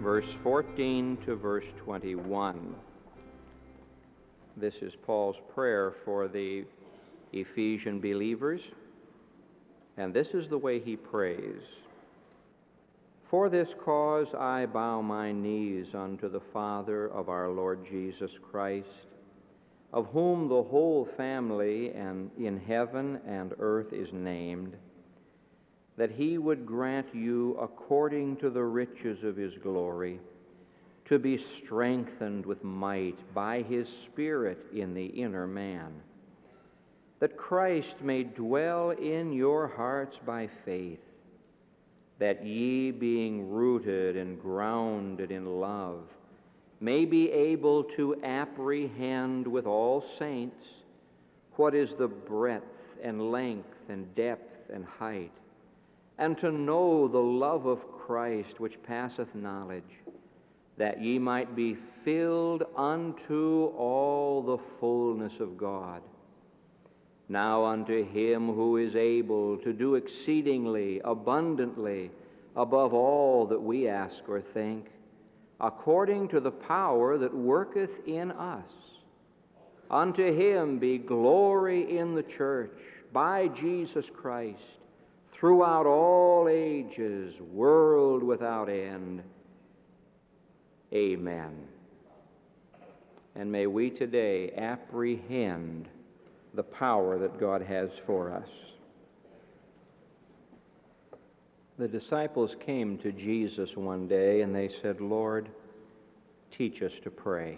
verse 14 to verse 21. This is Paul's prayer for the Ephesian believers, and this is the way he prays. For this cause I bow my knees unto the Father of our Lord Jesus Christ, of whom the whole family and in heaven and earth is named that he would grant you, according to the riches of his glory, to be strengthened with might by his Spirit in the inner man, that Christ may dwell in your hearts by faith, that ye, being rooted and grounded in love, may be able to apprehend with all saints what is the breadth and length and depth and height and to know the love of Christ which passeth knowledge, that ye might be filled unto all the fullness of God. Now unto him who is able to do exceedingly abundantly above all that we ask or think, according to the power that worketh in us. Unto him be glory in the church by Jesus Christ throughout all ages, world without end. Amen. And may we today apprehend the power that God has for us. The disciples came to Jesus one day and they said, Lord, teach us to pray.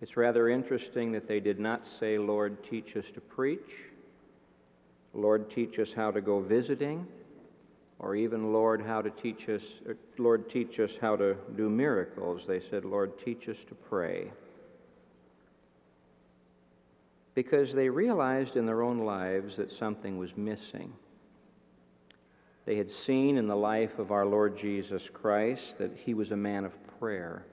It's rather interesting that they did not say, Lord, teach us to preach Lord, teach us how to go visiting, or even, Lord, how to teach us, er, Lord, teach us how to do miracles. They said, Lord, teach us to pray. Because they realized in their own lives that something was missing. They had seen in the life of our Lord Jesus Christ that he was a man of prayer.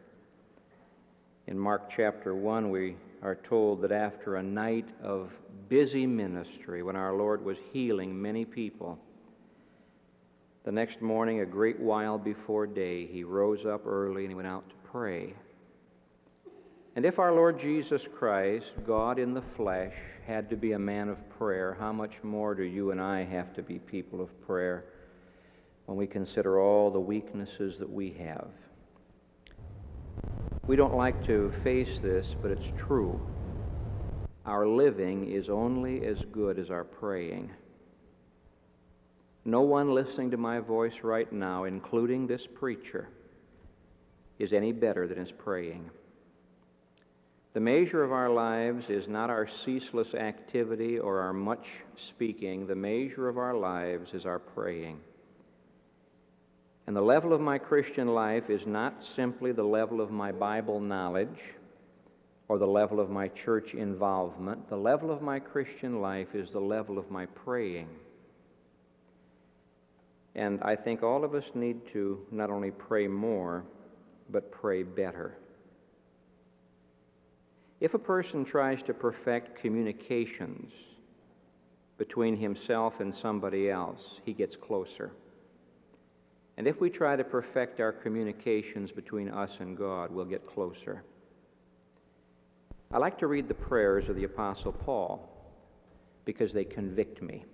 In Mark chapter 1, we are told that after a night of busy ministry, when our Lord was healing many people, the next morning, a great while before day, he rose up early and he went out to pray. And if our Lord Jesus Christ, God in the flesh, had to be a man of prayer, how much more do you and I have to be people of prayer when we consider all the weaknesses that we have? We don't like to face this, but it's true. Our living is only as good as our praying. No one listening to my voice right now, including this preacher, is any better than his praying. The measure of our lives is not our ceaseless activity or our much speaking. The measure of our lives is our praying. And the level of my Christian life is not simply the level of my Bible knowledge or the level of my church involvement. The level of my Christian life is the level of my praying. And I think all of us need to not only pray more, but pray better. If a person tries to perfect communications between himself and somebody else, he gets closer. And if we try to perfect our communications between us and God, we'll get closer. I like to read the prayers of the Apostle Paul because they convict me.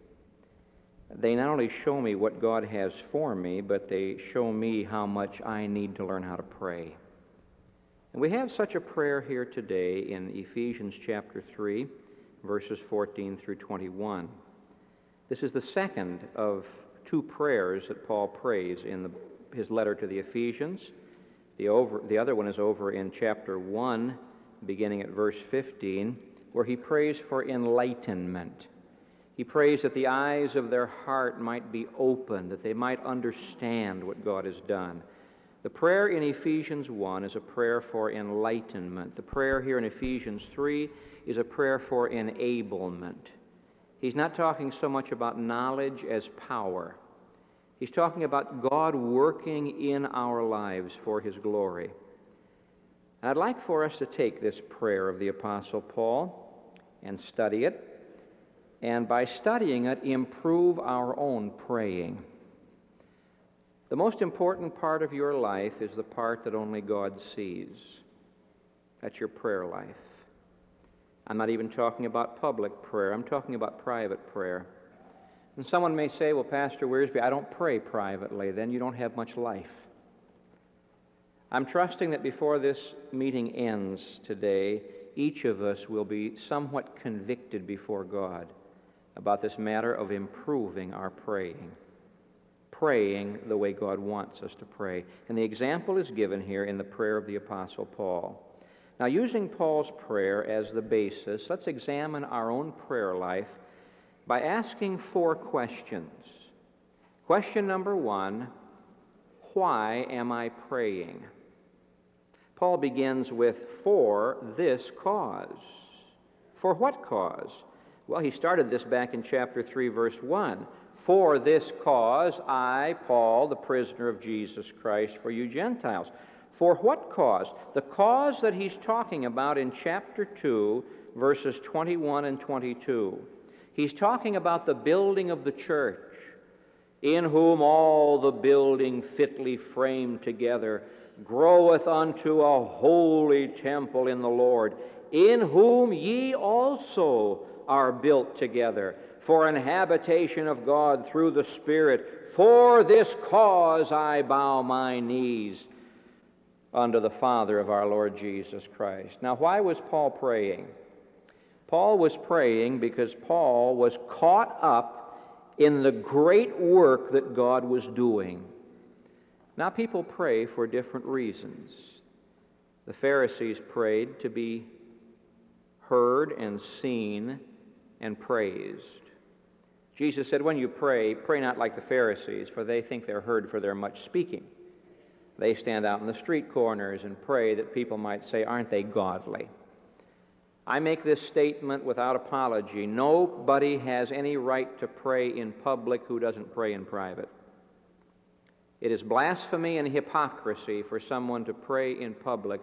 They not only show me what God has for me, but they show me how much I need to learn how to pray. And we have such a prayer here today in Ephesians chapter 3, verses 14 through 21. This is the second of two prayers that Paul prays in the, his letter to the Ephesians. The, over, the other one is over in chapter 1, beginning at verse 15, where he prays for enlightenment. He prays that the eyes of their heart might be opened, that they might understand what God has done. The prayer in Ephesians 1 is a prayer for enlightenment. The prayer here in Ephesians 3 is a prayer for enablement. He's not talking so much about knowledge as power. He's talking about God working in our lives for His glory. I'd like for us to take this prayer of the Apostle Paul and study it and by studying it, improve our own praying. The most important part of your life is the part that only God sees. That's your prayer life. I'm not even talking about public prayer, I'm talking about private prayer. And someone may say, Well, Pastor Wiersbe, I don't pray privately. Then you don't have much life. I'm trusting that before this meeting ends today, each of us will be somewhat convicted before God about this matter of improving our praying. Praying the way God wants us to pray. And the example is given here in the prayer of the Apostle Paul. Now, using Paul's prayer as the basis, let's examine our own prayer life by asking four questions. Question number one Why am I praying? Paul begins with, For this cause. For what cause? Well, he started this back in chapter 3, verse 1. For this cause, I, Paul, the prisoner of Jesus Christ, for you Gentiles. For what cause? The cause that he's talking about in chapter 2, verses 21 and 22. He's talking about the building of the church, in whom all the building fitly framed together groweth unto a holy temple in the Lord, in whom ye also are built together for an habitation of God through the Spirit. For this cause I bow my knees unto the Father of our Lord Jesus Christ. Now, why was Paul praying? Paul was praying because Paul was caught up in the great work that God was doing. Now, people pray for different reasons. The Pharisees prayed to be heard and seen and praised. Jesus said, When you pray, pray not like the Pharisees, for they think they're heard for their much speaking. They stand out in the street corners and pray that people might say, Aren't they godly? I make this statement without apology. Nobody has any right to pray in public who doesn't pray in private. It is blasphemy and hypocrisy for someone to pray in public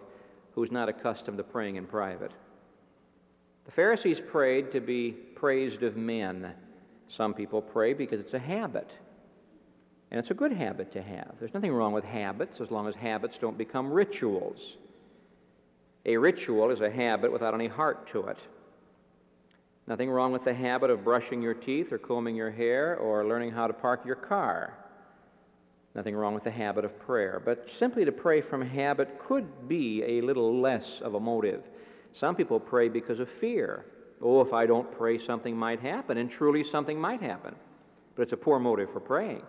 who's not accustomed to praying in private. The Pharisees prayed to be praised of men. Some people pray because it's a habit. And it's a good habit to have. There's nothing wrong with habits as long as habits don't become rituals. A ritual is a habit without any heart to it. Nothing wrong with the habit of brushing your teeth or combing your hair or learning how to park your car. Nothing wrong with the habit of prayer. But simply to pray from habit could be a little less of a motive. Some people pray because of fear. Oh, if I don't pray, something might happen. And truly, something might happen. But it's a poor motive for praying.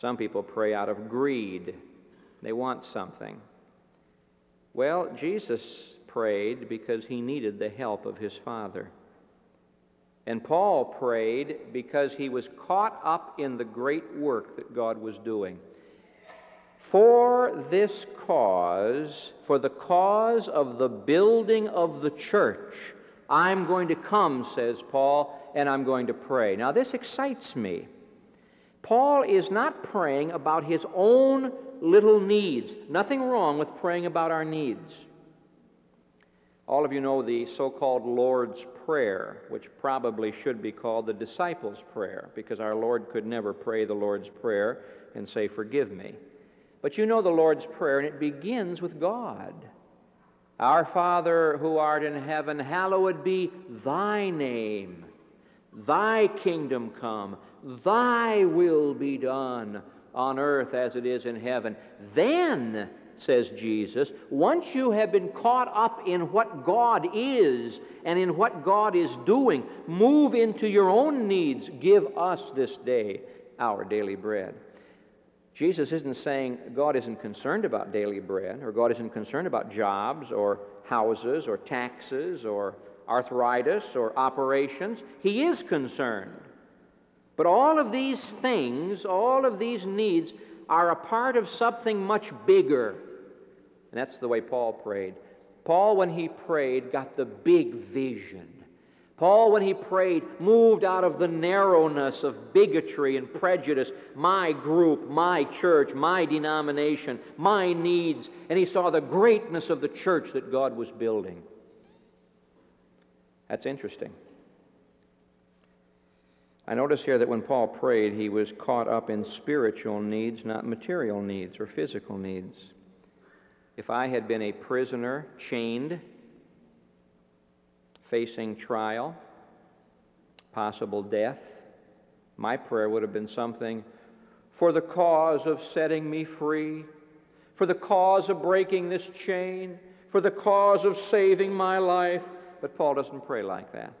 Some people pray out of greed, they want something. Well, Jesus prayed because he needed the help of his Father. And Paul prayed because he was caught up in the great work that God was doing. For this cause, for the cause of the building of the church, I'm going to come, says Paul, and I'm going to pray. Now, this excites me. Paul is not praying about his own little needs. Nothing wrong with praying about our needs. All of you know the so called Lord's Prayer, which probably should be called the disciples' prayer, because our Lord could never pray the Lord's Prayer and say, Forgive me. But you know the Lord's Prayer, and it begins with God. Our Father who art in heaven, hallowed be thy name. Thy kingdom come, thy will be done on earth as it is in heaven. Then, says Jesus, once you have been caught up in what God is and in what God is doing, move into your own needs. Give us this day our daily bread. Jesus isn't saying God isn't concerned about daily bread, or God isn't concerned about jobs, or houses, or taxes, or arthritis or operations. He is concerned. But all of these things, all of these needs, are a part of something much bigger. And that's the way Paul prayed. Paul, when he prayed, got the big vision. Paul, when he prayed, moved out of the narrowness of bigotry and prejudice, my group, my church, my denomination, my needs, and he saw the greatness of the church that God was building. That's interesting. I notice here that when Paul prayed, he was caught up in spiritual needs, not material needs or physical needs. If I had been a prisoner, chained, facing trial, possible death, my prayer would have been something for the cause of setting me free, for the cause of breaking this chain, for the cause of saving my life. But Paul doesn't pray like that.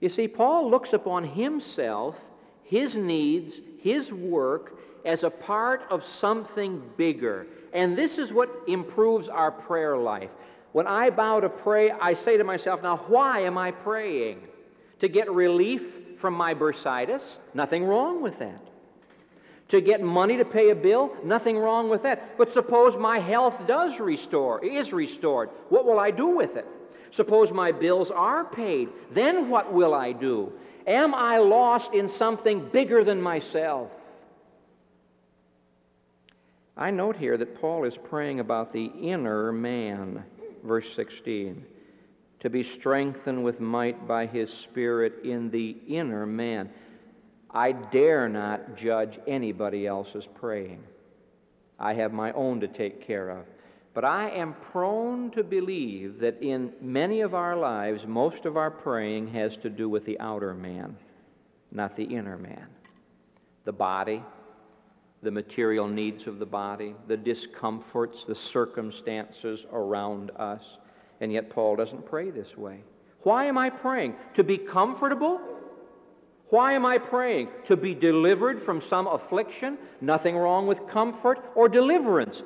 You see, Paul looks upon himself, his needs, his work as a part of something bigger. And this is what improves our prayer life. When I bow to pray, I say to myself, now, why am I praying? To get relief from my bursitis? Nothing wrong with that. To get money to pay a bill? Nothing wrong with that. But suppose my health does restore, is restored. What will I do with it? Suppose my bills are paid. Then what will I do? Am I lost in something bigger than myself? I note here that Paul is praying about the inner man, verse 16, to be strengthened with might by his Spirit in the inner man. I dare not judge anybody else's praying. I have my own to take care of. But I am prone to believe that in many of our lives, most of our praying has to do with the outer man, not the inner man. The body, the material needs of the body, the discomforts, the circumstances around us. And yet, Paul doesn't pray this way. Why am I praying? To be comfortable? Why am I praying? To be delivered from some affliction? Nothing wrong with comfort or deliverance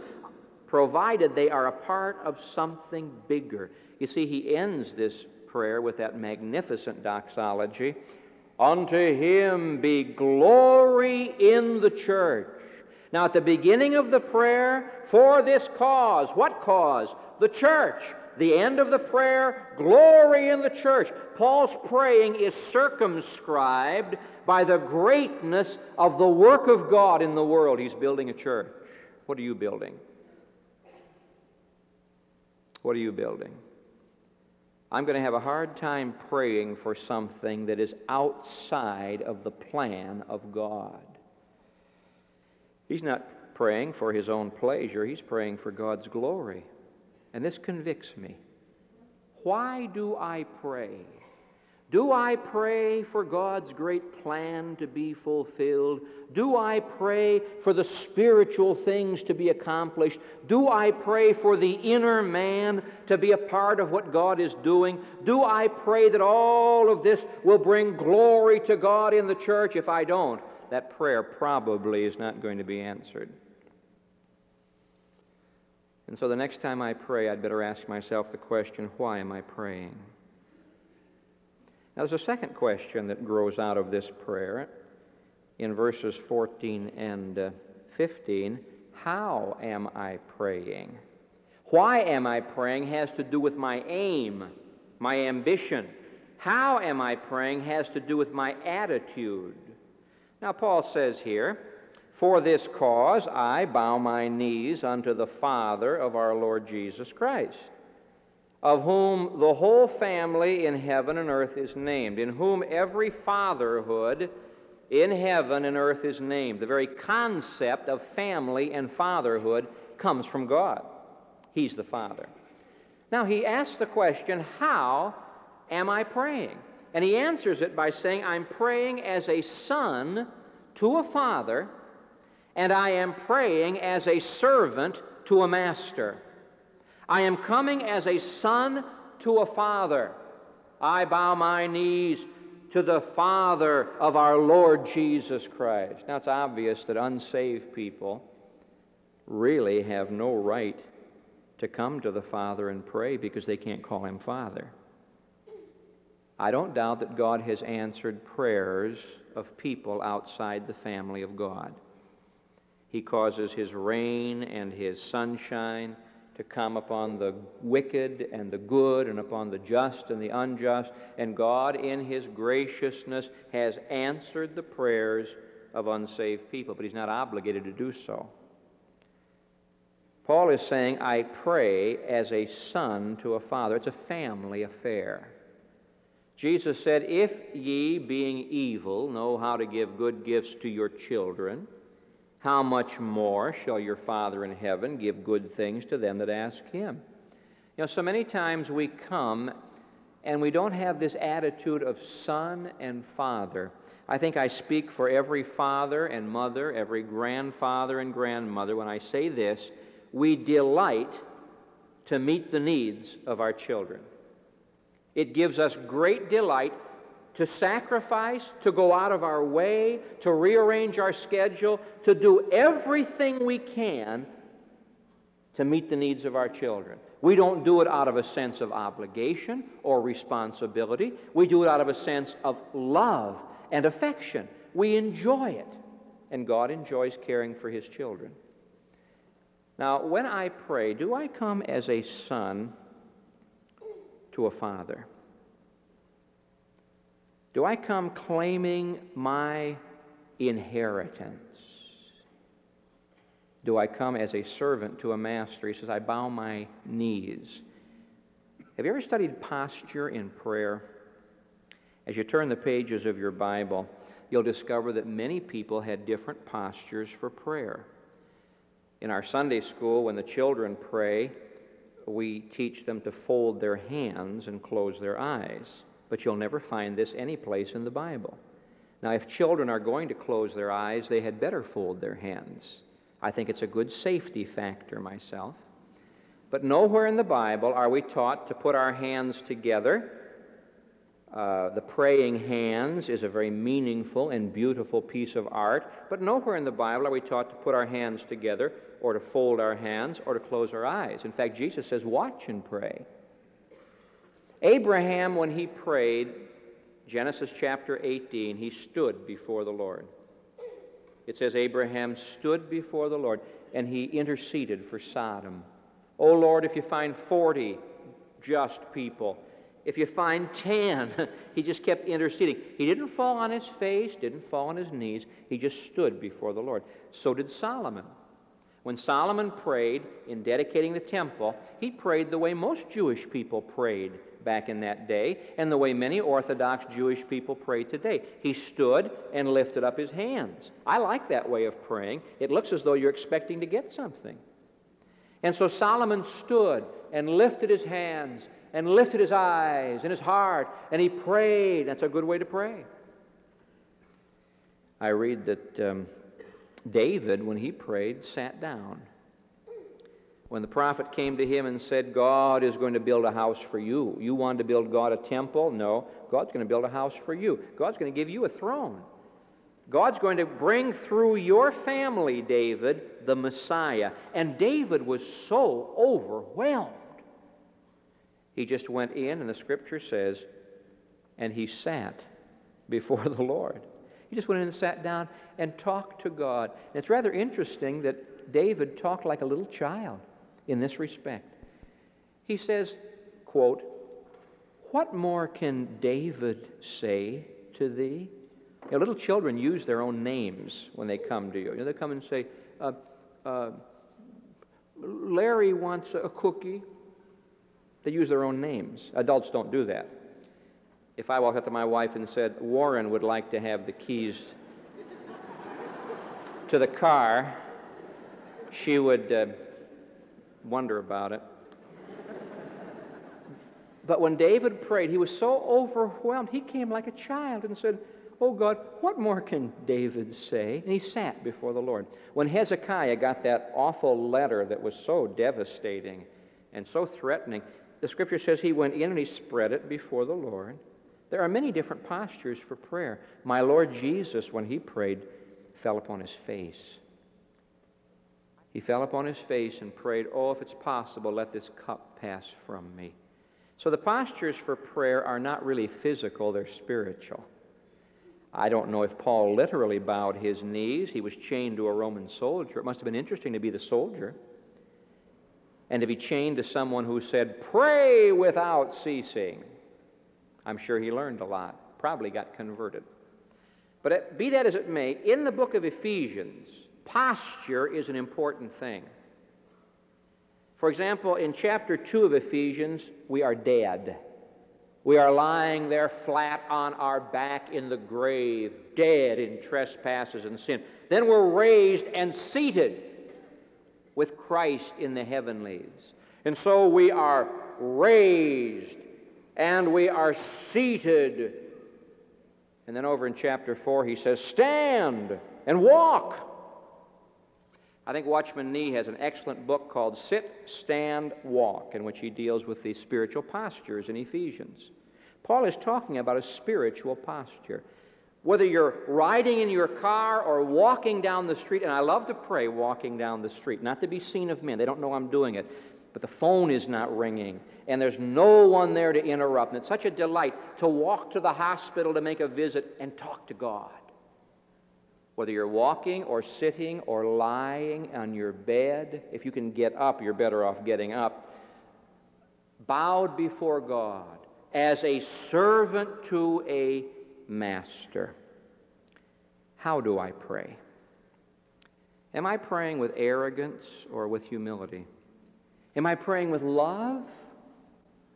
provided they are a part of something bigger. You see, he ends this prayer with that magnificent doxology Unto him be glory in the church. Now, at the beginning of the prayer, for this cause, what cause? The church. The end of the prayer, glory in the church. Paul's praying is circumscribed by the greatness of the work of God in the world. He's building a church. What are you building? What are you building? I'm going to have a hard time praying for something that is outside of the plan of God. He's not praying for his own pleasure, he's praying for God's glory. And this convicts me. Why do I pray? Do I pray for God's great plan to be fulfilled? Do I pray for the spiritual things to be accomplished? Do I pray for the inner man to be a part of what God is doing? Do I pray that all of this will bring glory to God in the church? If I don't, that prayer probably is not going to be answered. And so the next time I pray, I'd better ask myself the question why am I praying? Now, there's a second question that grows out of this prayer in verses 14 and uh, 15. How am I praying? Why am I praying has to do with my aim, my ambition. How am I praying has to do with my attitude. Now, Paul says here, For this cause I bow my knees unto the Father of our Lord Jesus Christ of whom the whole family in heaven and earth is named, in whom every fatherhood in heaven and earth is named. The very concept of family and fatherhood comes from God. He's the Father. Now, he asks the question, How am I praying? And he answers it by saying, I'm praying as a son to a father, and I am praying as a servant to a master. I am coming as a son to a father. I bow my knees to the Father of our Lord Jesus Christ. Now, it's obvious that unsaved people really have no right to come to the Father and pray because they can't call him Father. I don't doubt that God has answered prayers of people outside the family of God. He causes his rain and his sunshine to come upon the wicked and the good and upon the just and the unjust. And God, in his graciousness, has answered the prayers of unsaved people, but he's not obligated to do so. Paul is saying, I pray as a son to a father. It's a family affair. Jesus said, If ye, being evil, know how to give good gifts to your children, how much more shall your Father in heaven give good things to them that ask him? You know, so many times we come and we don't have this attitude of son and father. I think I speak for every father and mother, every grandfather and grandmother when I say this. We delight to meet the needs of our children. It gives us great delight to sacrifice, to go out of our way, to rearrange our schedule, to do everything we can to meet the needs of our children. We don't do it out of a sense of obligation or responsibility. We do it out of a sense of love and affection. We enjoy it, and God enjoys caring for His children. Now, when I pray, do I come as a son to a father? Do I come claiming my inheritance? Do I come as a servant to a master? He says, I bow my knees. Have you ever studied posture in prayer? As you turn the pages of your Bible, you'll discover that many people had different postures for prayer. In our Sunday school, when the children pray, we teach them to fold their hands and close their eyes but you'll never find this any place in the Bible. Now, if children are going to close their eyes, they had better fold their hands. I think it's a good safety factor myself. But nowhere in the Bible are we taught to put our hands together. Uh, the praying hands is a very meaningful and beautiful piece of art, but nowhere in the Bible are we taught to put our hands together or to fold our hands or to close our eyes. In fact, Jesus says, Watch and pray. Abraham, when he prayed, Genesis chapter 18, he stood before the Lord. It says, Abraham stood before the Lord and he interceded for Sodom. Oh Lord, if you find 40 just people, if you find 10, he just kept interceding. He didn't fall on his face, didn't fall on his knees. He just stood before the Lord. So did Solomon. When Solomon prayed in dedicating the temple, he prayed the way most Jewish people prayed back in that day, and the way many Orthodox Jewish people pray today. He stood and lifted up his hands. I like that way of praying. It looks as though you're expecting to get something. And so Solomon stood and lifted his hands and lifted his eyes and his heart, and he prayed. That's a good way to pray. I read that um, David, when he prayed, sat down. When the prophet came to him and said, God is going to build a house for you. You want to build God a temple? No. God's going to build a house for you. God's going to give you a throne. God's going to bring through your family, David, the Messiah. And David was so overwhelmed. He just went in, and the scripture says, and he sat before the Lord. He just went in and sat down and talked to God. And it's rather interesting that David talked like a little child in this respect. He says, quote, What more can David say to thee? You know, little children use their own names when they come to you. you know, they come and say, uh, uh, Larry wants a cookie. They use their own names. Adults don't do that. If I walked up to my wife and said, Warren would like to have the keys to the car, she would uh, wonder about it. but when David prayed, he was so overwhelmed, he came like a child and said, Oh God, what more can David say? And he sat before the Lord. When Hezekiah got that awful letter that was so devastating and so threatening, the scripture says he went in and he spread it before the Lord. There are many different postures for prayer. My Lord Jesus, when he prayed, fell upon his face. He fell upon his face and prayed, Oh, if it's possible, let this cup pass from me. So the postures for prayer are not really physical, they're spiritual. I don't know if Paul literally bowed his knees. He was chained to a Roman soldier. It must have been interesting to be the soldier and to be chained to someone who said, Pray without ceasing. I'm sure he learned a lot, probably got converted. But be that as it may, in the book of Ephesians, posture is an important thing. For example, in chapter 2 of Ephesians, we are dead. We are lying there flat on our back in the grave, dead in trespasses and sin. Then we're raised and seated with Christ in the heavenlies. And so we are raised and we are seated. And then over in chapter 4, he says, Stand and walk. I think Watchman Nee has an excellent book called Sit, Stand, Walk, in which he deals with the spiritual postures in Ephesians. Paul is talking about a spiritual posture. Whether you're riding in your car or walking down the street, and I love to pray walking down the street, not to be seen of men. They don't know I'm doing it. But the phone is not ringing, and there's no one there to interrupt. And it's such a delight to walk to the hospital to make a visit and talk to God. Whether you're walking or sitting or lying on your bed, if you can get up, you're better off getting up. Bowed before God as a servant to a master. How do I pray? Am I praying with arrogance or with humility? Am I praying with love?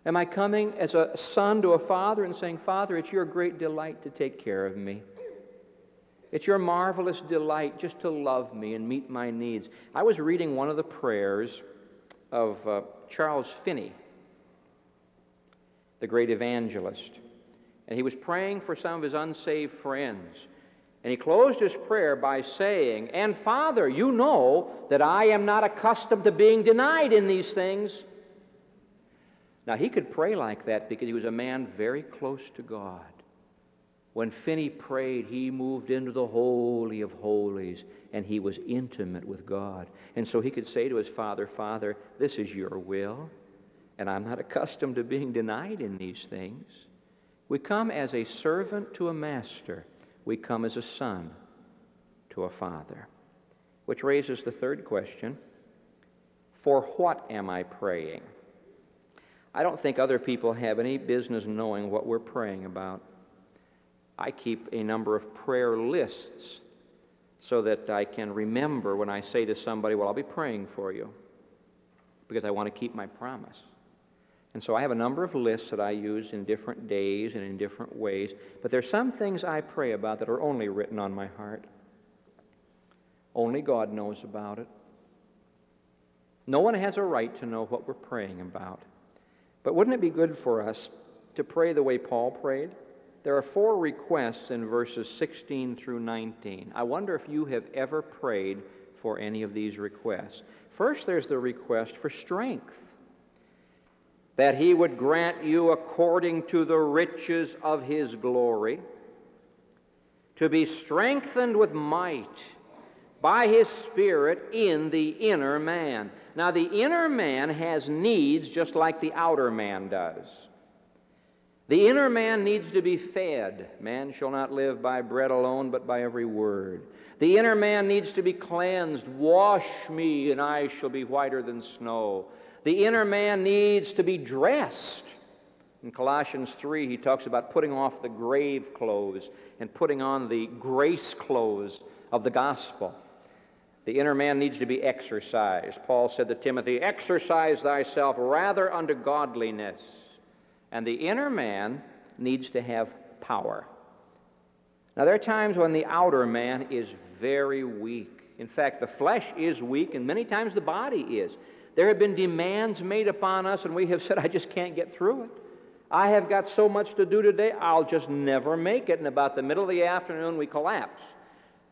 Am I coming as a son to a father and saying, Father, it's your great delight to take care of me? It's your marvelous delight just to love me and meet my needs. I was reading one of the prayers of uh, Charles Finney, the great evangelist. And he was praying for some of his unsaved friends. And he closed his prayer by saying, And Father, you know that I am not accustomed to being denied in these things. Now, he could pray like that because he was a man very close to God. When Finney prayed, he moved into the Holy of Holies and he was intimate with God. And so he could say to his father, Father, this is your will, and I'm not accustomed to being denied in these things. We come as a servant to a master, we come as a son to a father. Which raises the third question For what am I praying? I don't think other people have any business knowing what we're praying about. I keep a number of prayer lists so that I can remember when I say to somebody, Well, I'll be praying for you, because I want to keep my promise. And so I have a number of lists that I use in different days and in different ways, but there's some things I pray about that are only written on my heart. Only God knows about it. No one has a right to know what we're praying about. But wouldn't it be good for us to pray the way Paul prayed? There are four requests in verses 16 through 19. I wonder if you have ever prayed for any of these requests. First, there's the request for strength that he would grant you according to the riches of his glory, to be strengthened with might by his Spirit in the inner man. Now, the inner man has needs just like the outer man does. The inner man needs to be fed. Man shall not live by bread alone, but by every word. The inner man needs to be cleansed. Wash me, and I shall be whiter than snow. The inner man needs to be dressed. In Colossians 3, he talks about putting off the grave clothes and putting on the grace clothes of the gospel. The inner man needs to be exercised. Paul said to Timothy, Exercise thyself rather unto godliness. And the inner man needs to have power. Now, there are times when the outer man is very weak. In fact, the flesh is weak, and many times the body is. There have been demands made upon us, and we have said, I just can't get through it. I have got so much to do today, I'll just never make it. And about the middle of the afternoon, we collapse.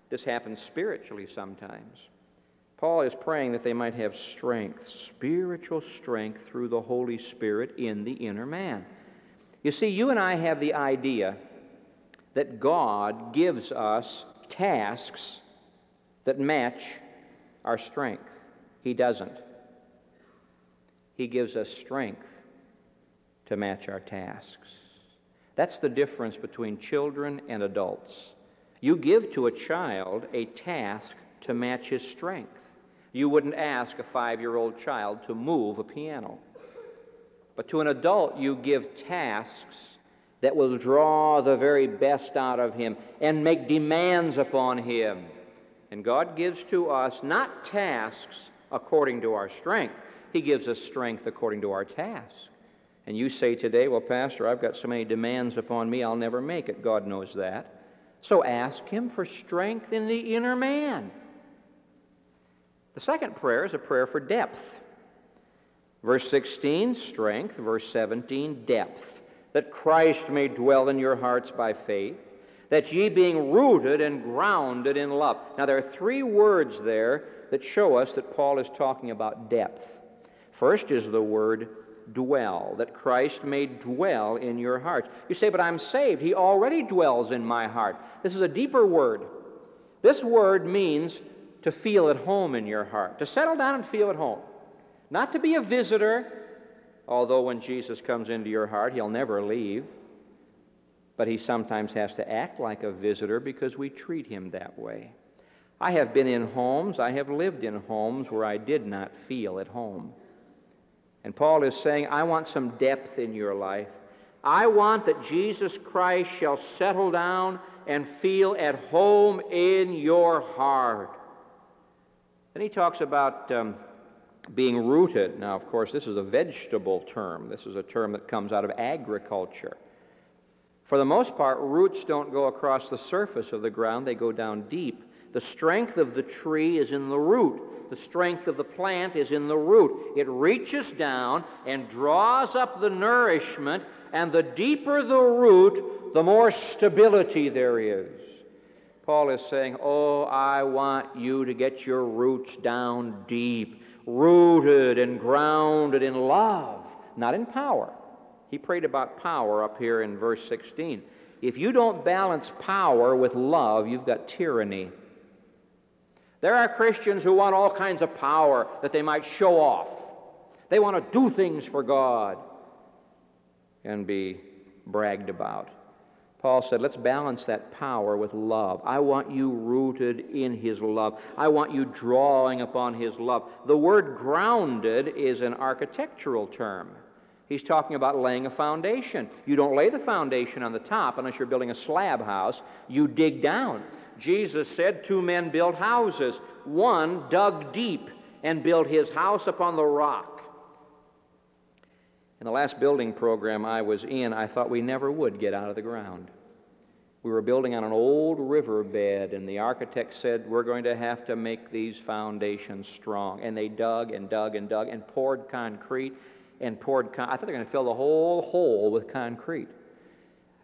This happens spiritually sometimes. Paul is praying that they might have strength, spiritual strength through the Holy Spirit in the inner man. You see, you and I have the idea that God gives us tasks that match our strength. He doesn't. He gives us strength to match our tasks. That's the difference between children and adults. You give to a child a task to match his strength. You wouldn't ask a five year old child to move a piano. But to an adult, you give tasks that will draw the very best out of him and make demands upon him. And God gives to us not tasks according to our strength, He gives us strength according to our task. And you say today, Well, Pastor, I've got so many demands upon me, I'll never make it. God knows that. So ask Him for strength in the inner man. The second prayer is a prayer for depth. Verse 16, strength. Verse 17, depth. That Christ may dwell in your hearts by faith, that ye being rooted and grounded in love. Now, there are three words there that show us that Paul is talking about depth. First is the word dwell, that Christ may dwell in your hearts. You say, but I'm saved. He already dwells in my heart. This is a deeper word. This word means to feel at home in your heart, to settle down and feel at home. Not to be a visitor, although when Jesus comes into your heart, he'll never leave. But he sometimes has to act like a visitor because we treat him that way. I have been in homes, I have lived in homes where I did not feel at home. And Paul is saying, I want some depth in your life. I want that Jesus Christ shall settle down and feel at home in your heart. Then he talks about um, being rooted. Now, of course, this is a vegetable term, this is a term that comes out of agriculture. For the most part, roots don't go across the surface of the ground, they go down deep. The strength of the tree is in the root. The strength of the plant is in the root. It reaches down and draws up the nourishment, and the deeper the root, the more stability there is. Paul is saying, Oh, I want you to get your roots down deep, rooted and grounded in love, not in power. He prayed about power up here in verse 16. If you don't balance power with love, you've got tyranny. There are Christians who want all kinds of power that they might show off. They want to do things for God and be bragged about. Paul said, let's balance that power with love. I want you rooted in his love. I want you drawing upon his love. The word grounded is an architectural term. He's talking about laying a foundation. You don't lay the foundation on the top unless you're building a slab house. You dig down. Jesus said two men built houses. One dug deep and built his house upon the rock. In the last building program I was in, I thought we never would get out of the ground. We were building on an old riverbed, and the architect said, We're going to have to make these foundations strong. And they dug and dug and dug and poured concrete and poured. Con- I thought they were going to fill the whole hole with concrete.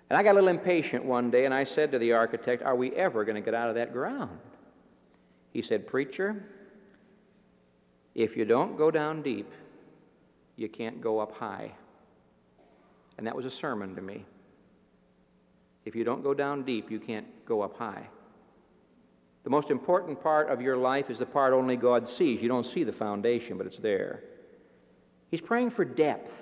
And I got a little impatient one day and I said to the architect, Are we ever going to get out of that ground? He said, Preacher, if you don't go down deep, you can't go up high. And that was a sermon to me. If you don't go down deep, you can't go up high. The most important part of your life is the part only God sees. You don't see the foundation, but it's there. He's praying for depth.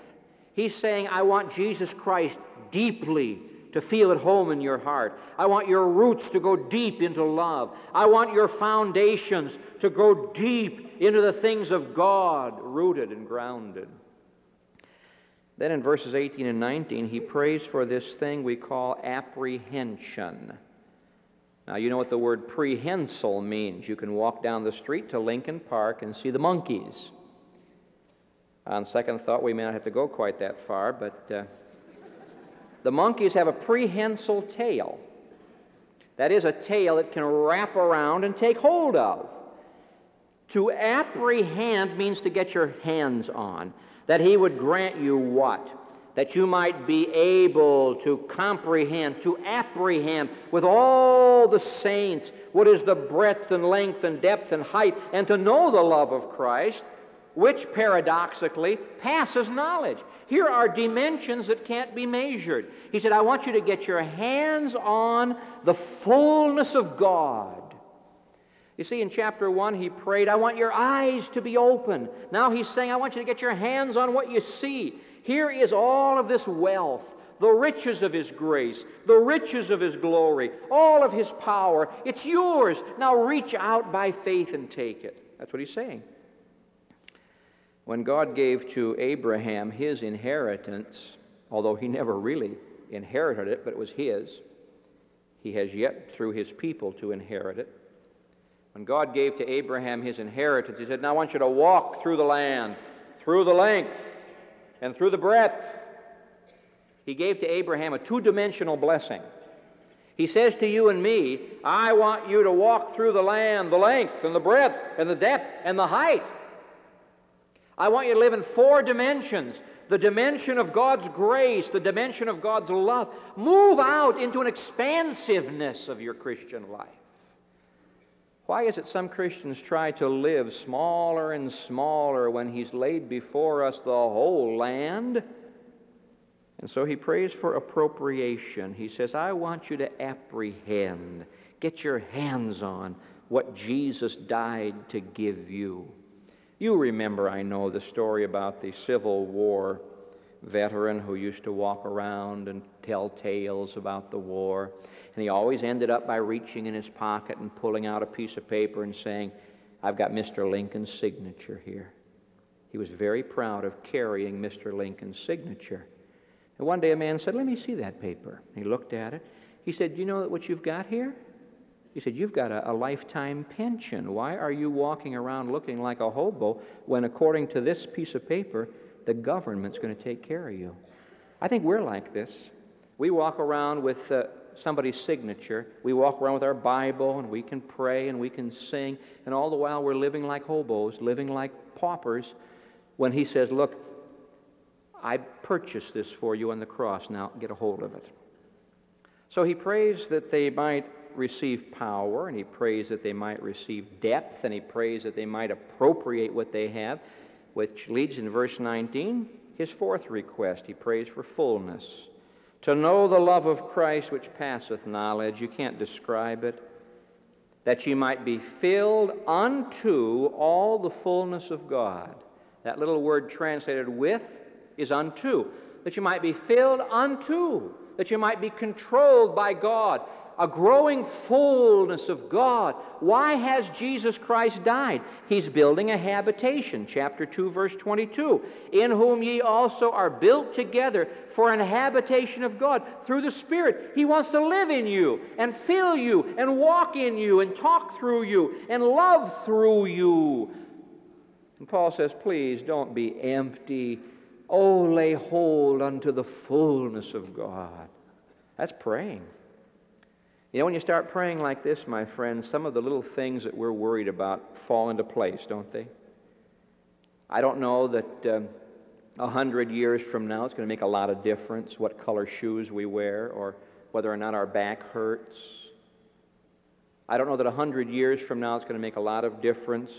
He's saying, I want Jesus Christ deeply to feel at home in your heart. I want your roots to go deep into love. I want your foundations to go deep into the things of God, rooted and grounded. Then in verses 18 and 19, he prays for this thing we call apprehension. Now, you know what the word prehensile means. You can walk down the street to Lincoln Park and see the monkeys. On second thought, we may not have to go quite that far, but uh, the monkeys have a prehensile tail. That is, a tail that can wrap around and take hold of. To apprehend means to get your hands on. That he would grant you what? That you might be able to comprehend, to apprehend with all the saints what is the breadth and length and depth and height, and to know the love of Christ which paradoxically passes knowledge. Here are dimensions that can't be measured. He said, I want you to get your hands on the fullness of God. You see, in chapter 1, he prayed, I want your eyes to be open. Now he's saying, I want you to get your hands on what you see. Here is all of this wealth, the riches of His grace, the riches of His glory, all of His power. It's yours. Now reach out by faith and take it. That's what He's saying. When God gave to Abraham his inheritance, although he never really inherited it, but it was his, he has yet through his people to inherit it. When God gave to Abraham his inheritance, he said, Now I want you to walk through the land, through the length, and through the breadth. He gave to Abraham a two dimensional blessing. He says to you and me, I want you to walk through the land, the length, and the breadth, and the depth, and the height. I want you to live in four dimensions the dimension of God's grace, the dimension of God's love. Move out into an expansiveness of your Christian life. Why is it some Christians try to live smaller and smaller when He's laid before us the whole land? And so he prays for appropriation. He says, I want you to apprehend, get your hands on what Jesus died to give you. You remember, I know, the story about the Civil War veteran who used to walk around and tell tales about the war. And he always ended up by reaching in his pocket and pulling out a piece of paper and saying, I've got Mr. Lincoln's signature here. He was very proud of carrying Mr. Lincoln's signature. And one day a man said, Let me see that paper. He looked at it. He said, Do you know what you've got here? He said, You've got a, a, lifetime pension. Why are you walking around looking like a hobo when, according to this piece of paper, the government's going to take care of you? I think we're like this. We walk around with uh, somebody's signature. We walk around with our Bible and we can pray and we can sing, and all the while we're living like hobos, living like paupers. When he says, Look, I purchased this for you on the cross. Now get a hold of it. So he prays that they might receive power, and he prays that they might receive depth, and he prays that they might appropriate what they have, which leads in verse 19 his fourth request. He prays for fullness. To know the love of Christ which passeth knowledge, you can't describe it, that ye might be filled unto all the fullness of God. That little word translated with is unto. That you might be filled unto, that you might be controlled by God, a growing fullness of God. Why has Jesus Christ died? He's building a habitation. Chapter 2, verse 22. In whom ye also are built together for an habitation of God through the Spirit. He wants to live in you and fill you and walk in you and talk through you and love through you. And Paul says, please don't be empty. Oh, lay hold unto the fullness of God. That's praying. You know, when you start praying like this, my friends, some of the little things that we're worried about fall into place, don't they? I don't know that um, a um, hundred years from now it's going to make a lot of difference what color shoes we wear or whether or not our back hurts. I don't know that a hundred years from now it's going to make a lot of difference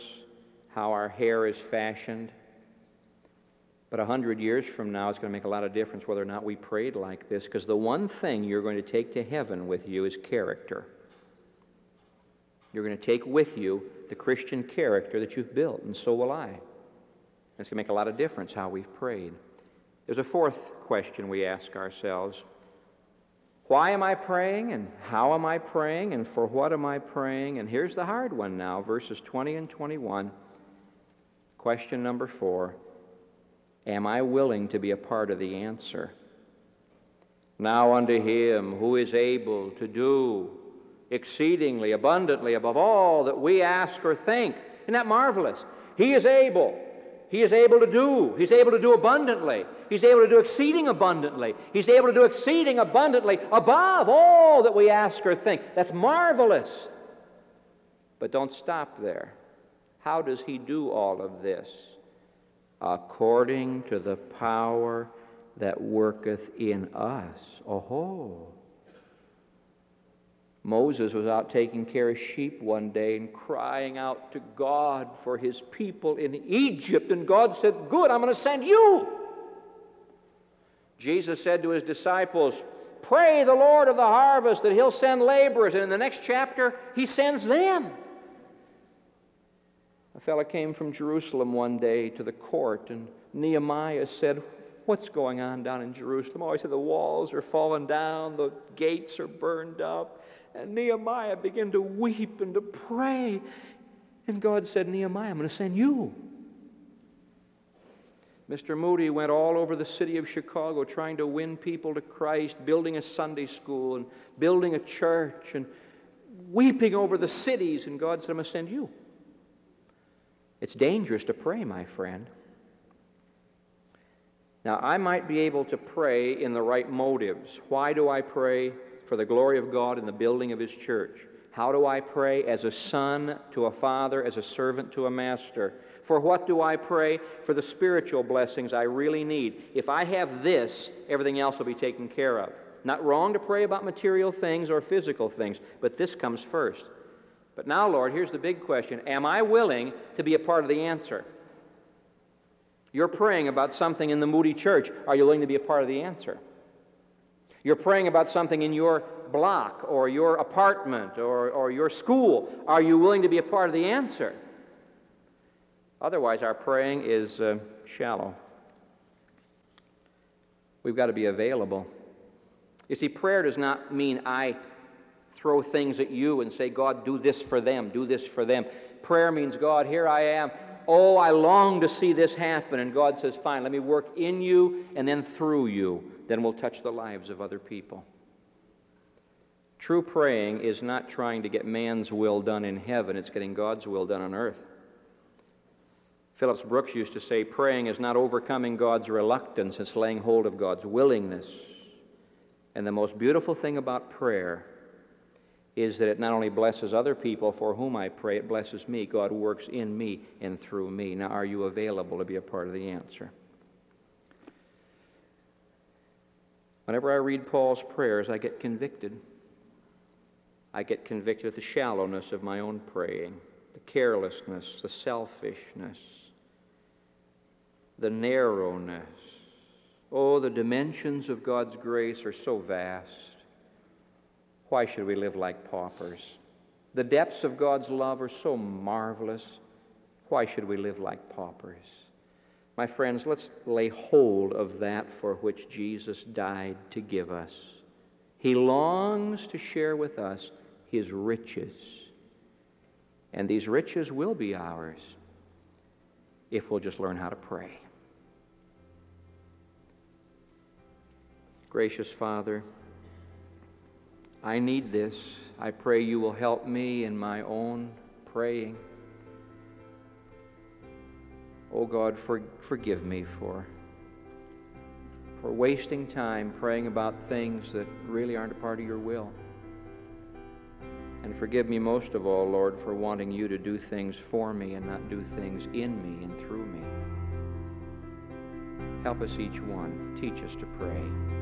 how our hair is fashioned. But a hundred years from now, it's going to make a lot of difference whether or not we prayed like this, because the one thing you're going to take to heaven with you is character. You're going to take with you the Christian character that you've built, and so will I. It's going to make a lot of difference how we've prayed. There's a fourth question we ask ourselves Why am I praying, and how am I praying, and for what am I praying? And here's the hard one now verses 20 and 21. Question number four Am I willing to be a part of the answer? Now unto him who is able to do exceedingly abundantly above all that we ask or think. Isn't that marvelous? He is able. He is able to do. He's able to do abundantly. He's able to do exceeding abundantly. He's able to do exceeding abundantly above all that we ask or think. That's marvelous. But don't stop there. How does he do all of this? According to the power that worketh in us. Oh. Moses was out taking care of sheep one day and crying out to God for his people in Egypt, and God said, Good, I'm going to send you. Jesus said to his disciples, Pray the Lord of the harvest that he'll send laborers. And in the next chapter, he sends them. Fellow came from Jerusalem one day to the court, and Nehemiah said, What's going on down in Jerusalem? Oh, I said, The walls are falling down, the gates are burned up. And Nehemiah began to weep and to pray. And God said, Nehemiah, I'm going to send you. Mr. Moody went all over the city of Chicago trying to win people to Christ, building a Sunday school and building a church and weeping over the cities. And God said, I'm going to send you. It's dangerous to pray, my friend. Now, I might be able to pray in the right motives. Why do I pray? For the glory of God and the building of His church. How do I pray? As a son to a father, as a servant to a master. For what do I pray? For the spiritual blessings I really need. If I have this, everything else will be taken care of. Not wrong to pray about material things or physical things, but this comes first. But now, Lord, here's the big question Am I willing to be a part of the answer? You're praying about something in the Moody church. Are you willing to be a part of the answer? You're praying about something in your block or your apartment or, or your school. Are you willing to be a part of the answer? Otherwise, our praying is uh, shallow. We've got to be available. You see, prayer does not mean I throw things at you and say, God, do this for them, do this for them. Prayer means, God, here I am. Oh, I long to see this happen. And God says, Fine, let me work in you and then through you. Then we'll touch the lives of other people. True praying is not trying to get man's will done in heaven, it's getting God's will done on earth. Phillips Brooks used to say, praying is not overcoming God's reluctance, it's laying hold of God's willingness. And the most beautiful thing about prayer is that it not only blesses other people for whom I pray, it blesses me. God works in me and through me. Now, are you available to be a part of the answer? Whenever I read Paul's prayers, I get convicted. I get convicted of the shallowness of my own praying, the carelessness, the selfishness, the narrowness. Oh, the dimensions of God's grace are so vast. Why should we live like paupers? The depths of God's love are so marvelous. Why should we live like paupers? My friends, let's lay hold of that for which Jesus died to give us. He longs to share with us his riches. And these riches will be ours if we'll just learn how to pray. Gracious Father, I need this. I pray you will help me in my own praying. Oh God, for, forgive me for, for wasting time praying about things that really aren't a part of your will. And forgive me most of all, Lord, for wanting you to do things for me and not do things in me and through me. Help us each one. Teach us to pray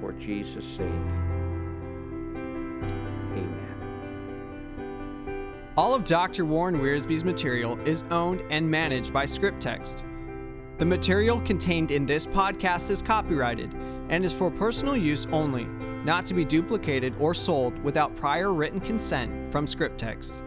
for Jesus' sake. Amen. All of Dr. Warren Wiersbe's material is owned and managed by ScriptText. The material contained in this podcast is copyrighted and is for personal use only, not to be duplicated or sold without prior written consent from ScriptText.